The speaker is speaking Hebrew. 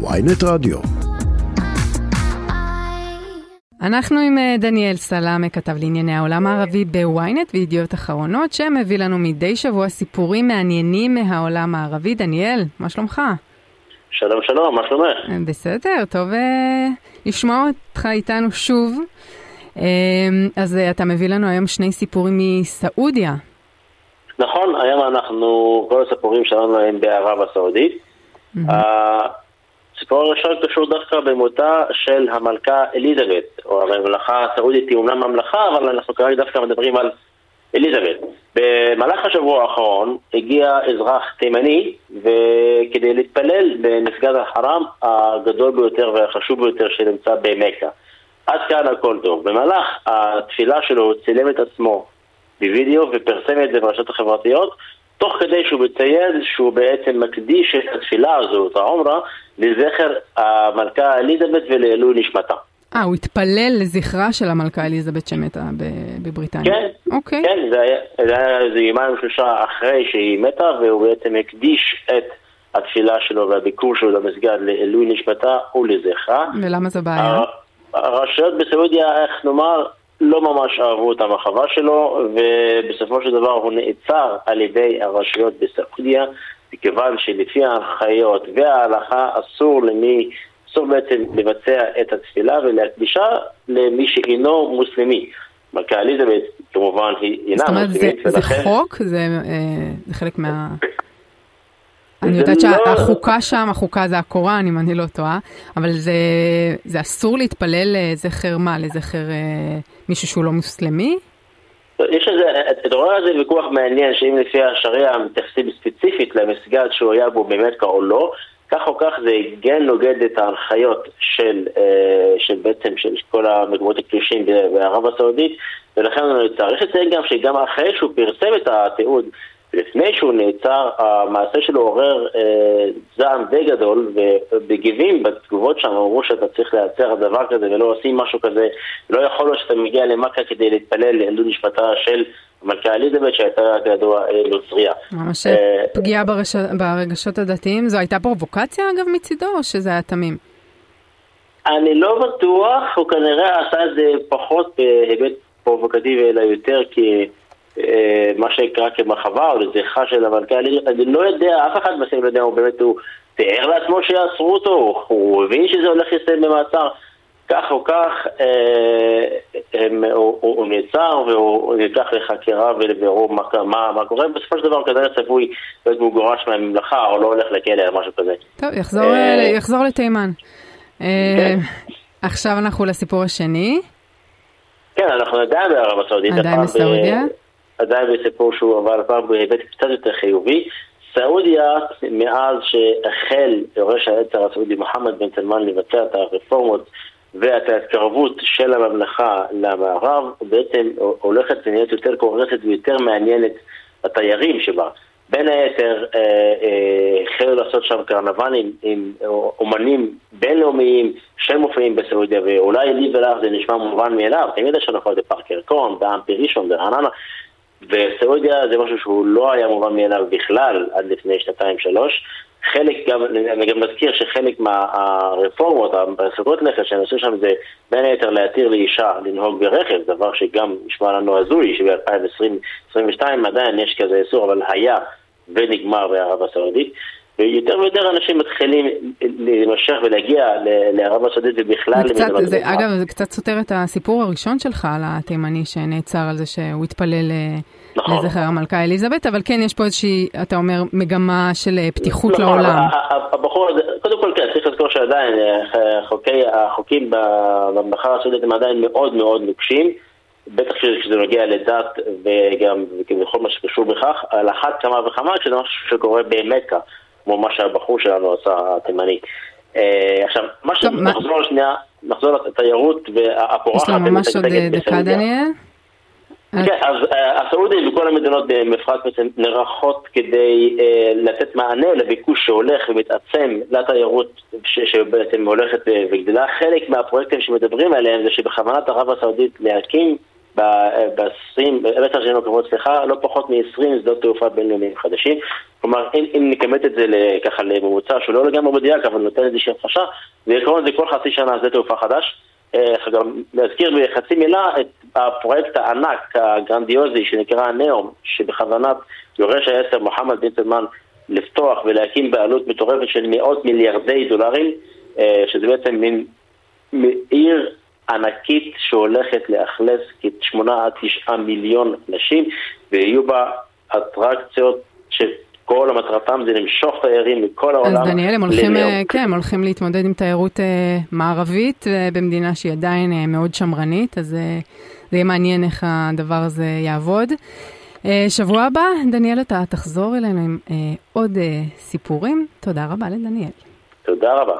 ויינט רדיו. אנחנו עם אה, דניאל סלאמה, כתב לענייני העולם הערבי בוויינט וידיעות אחרונות, שמביא לנו מדי שבוע סיפורים מעניינים מהעולם הערבי. דניאל, מה שלומך? שלום שלום, מה שלומך? אה, בסדר, טוב לשמוע אותך איתנו שוב. Uh, אז אתה מביא לנו היום שני סיפורים מסעודיה. נכון, היום אנחנו, כל הסיפורים שלנו הם בערב הסעודית. Mm-hmm. הסיפור הראשון קשור דווקא במותה של המלכה אליזבת, או הממלכה הסעודית היא אומנם ממלכה, אבל אנחנו כרגע דווקא מדברים על אליזבת. במהלך השבוע האחרון הגיע אזרח תימני וכדי להתפלל במסגד החרם הגדול ביותר והחשוב ביותר שנמצא במכה. עד כאן הכל טוב. במהלך התפילה שלו הוא צילם את עצמו בווידאו ופרסם את זה ברשתות החברתיות תוך כדי שהוא מציין שהוא בעצם מקדיש את התפילה הזו, את העומרה, לזכר המלכה אליזבת ולעילוי נשמתה. אה, הוא התפלל לזכרה של המלכה אליזבת שמתה בבריטניה. כן, אוקיי. כן, זה היה, זה היה איזה יומיים שלושה אחרי שהיא מתה, והוא בעצם הקדיש את התפילה שלו והביקור שלו למסגד לעילוי נשמתה ולזכרה. ולמה זה בעיה? הרשויות בסעודיה, איך נאמר, לא ממש אהבו את המחווה שלו, ובסופו של דבר הוא נעצר על ידי הרשויות בסעודיה, מכיוון שלפי ההנחיות וההלכה אסור למי, אסור בעצם לבצע את התפילה ולהקדישה למי שאינו מוסלמי. מלכה אליזבת כמובן היא אינה מוסלמית. זאת אומרת, זה, זה חוק? זה, אה, זה חלק מה... אני יודעת לא- שהחוקה שם, החוקה זה הקוראן, אם אני לא טועה, אבל זה, זה אסור להתפלל לזכר מה? לזכר אה, מישהו שהוא לא מוסלמי? יש איזה, אתה רואה איזה ויכוח מעניין, שאם לפי השריעה מתייחסים ספציפית למסגד שהוא היה בו באמת או לא, כך או כך זה כן נוגד את ההנחיות של, אה, של בעצם של כל המקומות הקדושים בערב הסעודית, ולכן צריך לציין גם שגם אחרי שהוא פרסם את התיעוד לפני שהוא נעצר, המעשה שלו עורר אה, זעם די גדול, ובגיבים בתגובות שם אמרו שאתה צריך להיעצר על דבר כזה ולא עושים משהו כזה, לא יכול להיות שאתה מגיע למכה כדי להתפלל לעילוי נשפטה של המלכה אליזבת שהייתה כידוע אה, נוצריה. ממש אה, פגיעה ברש... ברגשות הדתיים, זו הייתה פרובוקציה אגב מצידו או שזה היה תמים? אני לא בטוח, הוא כנראה עשה את זה פחות בהיבט פרובוקטיבי אלא יותר כי... אה, מה שנקרא כמחווה או לזכרה של המנכ"ל, אני לא יודע, אף אחד בסדר לא יודע, הוא באמת, הוא תיאר לעצמו שיעצרו אותו, הוא הבין שזה הולך להסתיים במעצר. כך או כך, אה, הם, הוא, הוא, הוא נעצר והוא נלקח לחקירה ולבירור מה, מה, מה קורה, בסופו של דבר כנראה צפוי להיות מגורש מהממלכה או לא הולך לכלא או משהו כזה. טוב, יחזור, אה, יחזור לתימן. כן. עכשיו אנחנו לסיפור השני. כן, אנחנו עדיין בערב הסעודית. עדיין בסעודיה. עדיין בסיפור שהוא עבר הפעם בהיבט קצת יותר חיובי. סעודיה, מאז שהחל יורש העצר הסעודי מוחמד בן סלמן לבצע את הרפורמות ואת ההתקרבות של הממלכה למערב, בעצם הולכת ונהיית יותר קורסת ויותר מעניינת התיירים שבה. בין היתר אה, אה, החלו לעשות שם קרנבנים עם אומנים בינלאומיים שמופיעים בסעודיה, ואולי לי ולך זה נשמע מובן מאליו, תמיד יש לנו את פארק ירקון, באמפי ראשון, ברעננה, וסעודיה זה משהו שהוא לא היה מובן מאליו בכלל עד לפני שנתיים-שלוש. חלק גם, אני גם מזכיר שחלק מהרפורמות, המסגרות לכת שהם עשו שם זה בין היתר להתיר לאישה לנהוג ברכב, דבר שגם נשמע לנו הזוי, שב-2022 עדיין יש כזה איסור, אבל היה ונגמר בערב הסעודית. ויותר ויותר אנשים מתחילים להימשך ולהגיע לערב הסעודית ובכלל למדינות זה, אגב, זה קצת סותר את הסיפור הראשון שלך על התימני שנעצר על זה שהוא התפלל אה, נכון. לזכר המלכה אליזבת, אבל כן, יש פה איזושהי, אתה אומר, מגמה של אה, פתיחות נכון, לעולם. הבחור הזה, קודם כל כן, צריך לזכור שעדיין אה, חוקי, החוקים בממלכה הסעודית הם עדיין מאוד מאוד נוקשים. בטח כשזה מגיע לדת וגם בכל מה שקשור בכך, על אחת כמה וכמה כשזה משהו שקורה באמת כך. כמו מה שהבחור שלנו עשה, התימני. אה, עכשיו, מה ש... נחזור שנייה, נחזור לתיירות והפורחת. יש לנו ממש עוד דקה, דניאל. כן, אז אה, הסעודים וכל המדינות במפרץ בעצם נערכות כדי אה, לתת מענה לביקוש שהולך ומתעצם לתיירות שבעצם הולכת וגדלה. חלק מהפרויקטים שמדברים עליהם זה שבכוונת ערב הסעודית להקים ב-20, בעשר שנים הקרובות, סליחה, לא פחות מ-20 שדות תעופה בינלאומיים חדשים. כלומר, אם, אם נכמת את זה ככה לממוצע שהוא לא לגמרי מדויק, אבל נותן איזושהי המחשה, בעיקרון זה כל חצי שנה שדה תעופה חדש. גם להזכיר בחצי מילה את הפרויקט הענק, הגרנדיוזי, שנקרא הנאום, שבכוונת יורש העשר מוחמד בן סלמן לפתוח ולהקים בעלות מטורפת של מאות מיליארדי דולרים, שזה בעצם מין עיר ענקית שהולכת לאכלס כ-8 עד 9 מיליון נשים, ויהיו בה אטרקציות שכל המטרתם זה למשוך תיירים מכל העולם. אז דניאל, הם הולכים, כן, הם הולכים להתמודד עם תיירות אה, מערבית אה, במדינה שהיא עדיין אה, מאוד שמרנית, אז זה יהיה מעניין איך הדבר הזה יעבוד. שבוע הבא, דניאל, אתה תחזור אלינו עם עוד סיפורים. תודה רבה לדניאל. תודה רבה.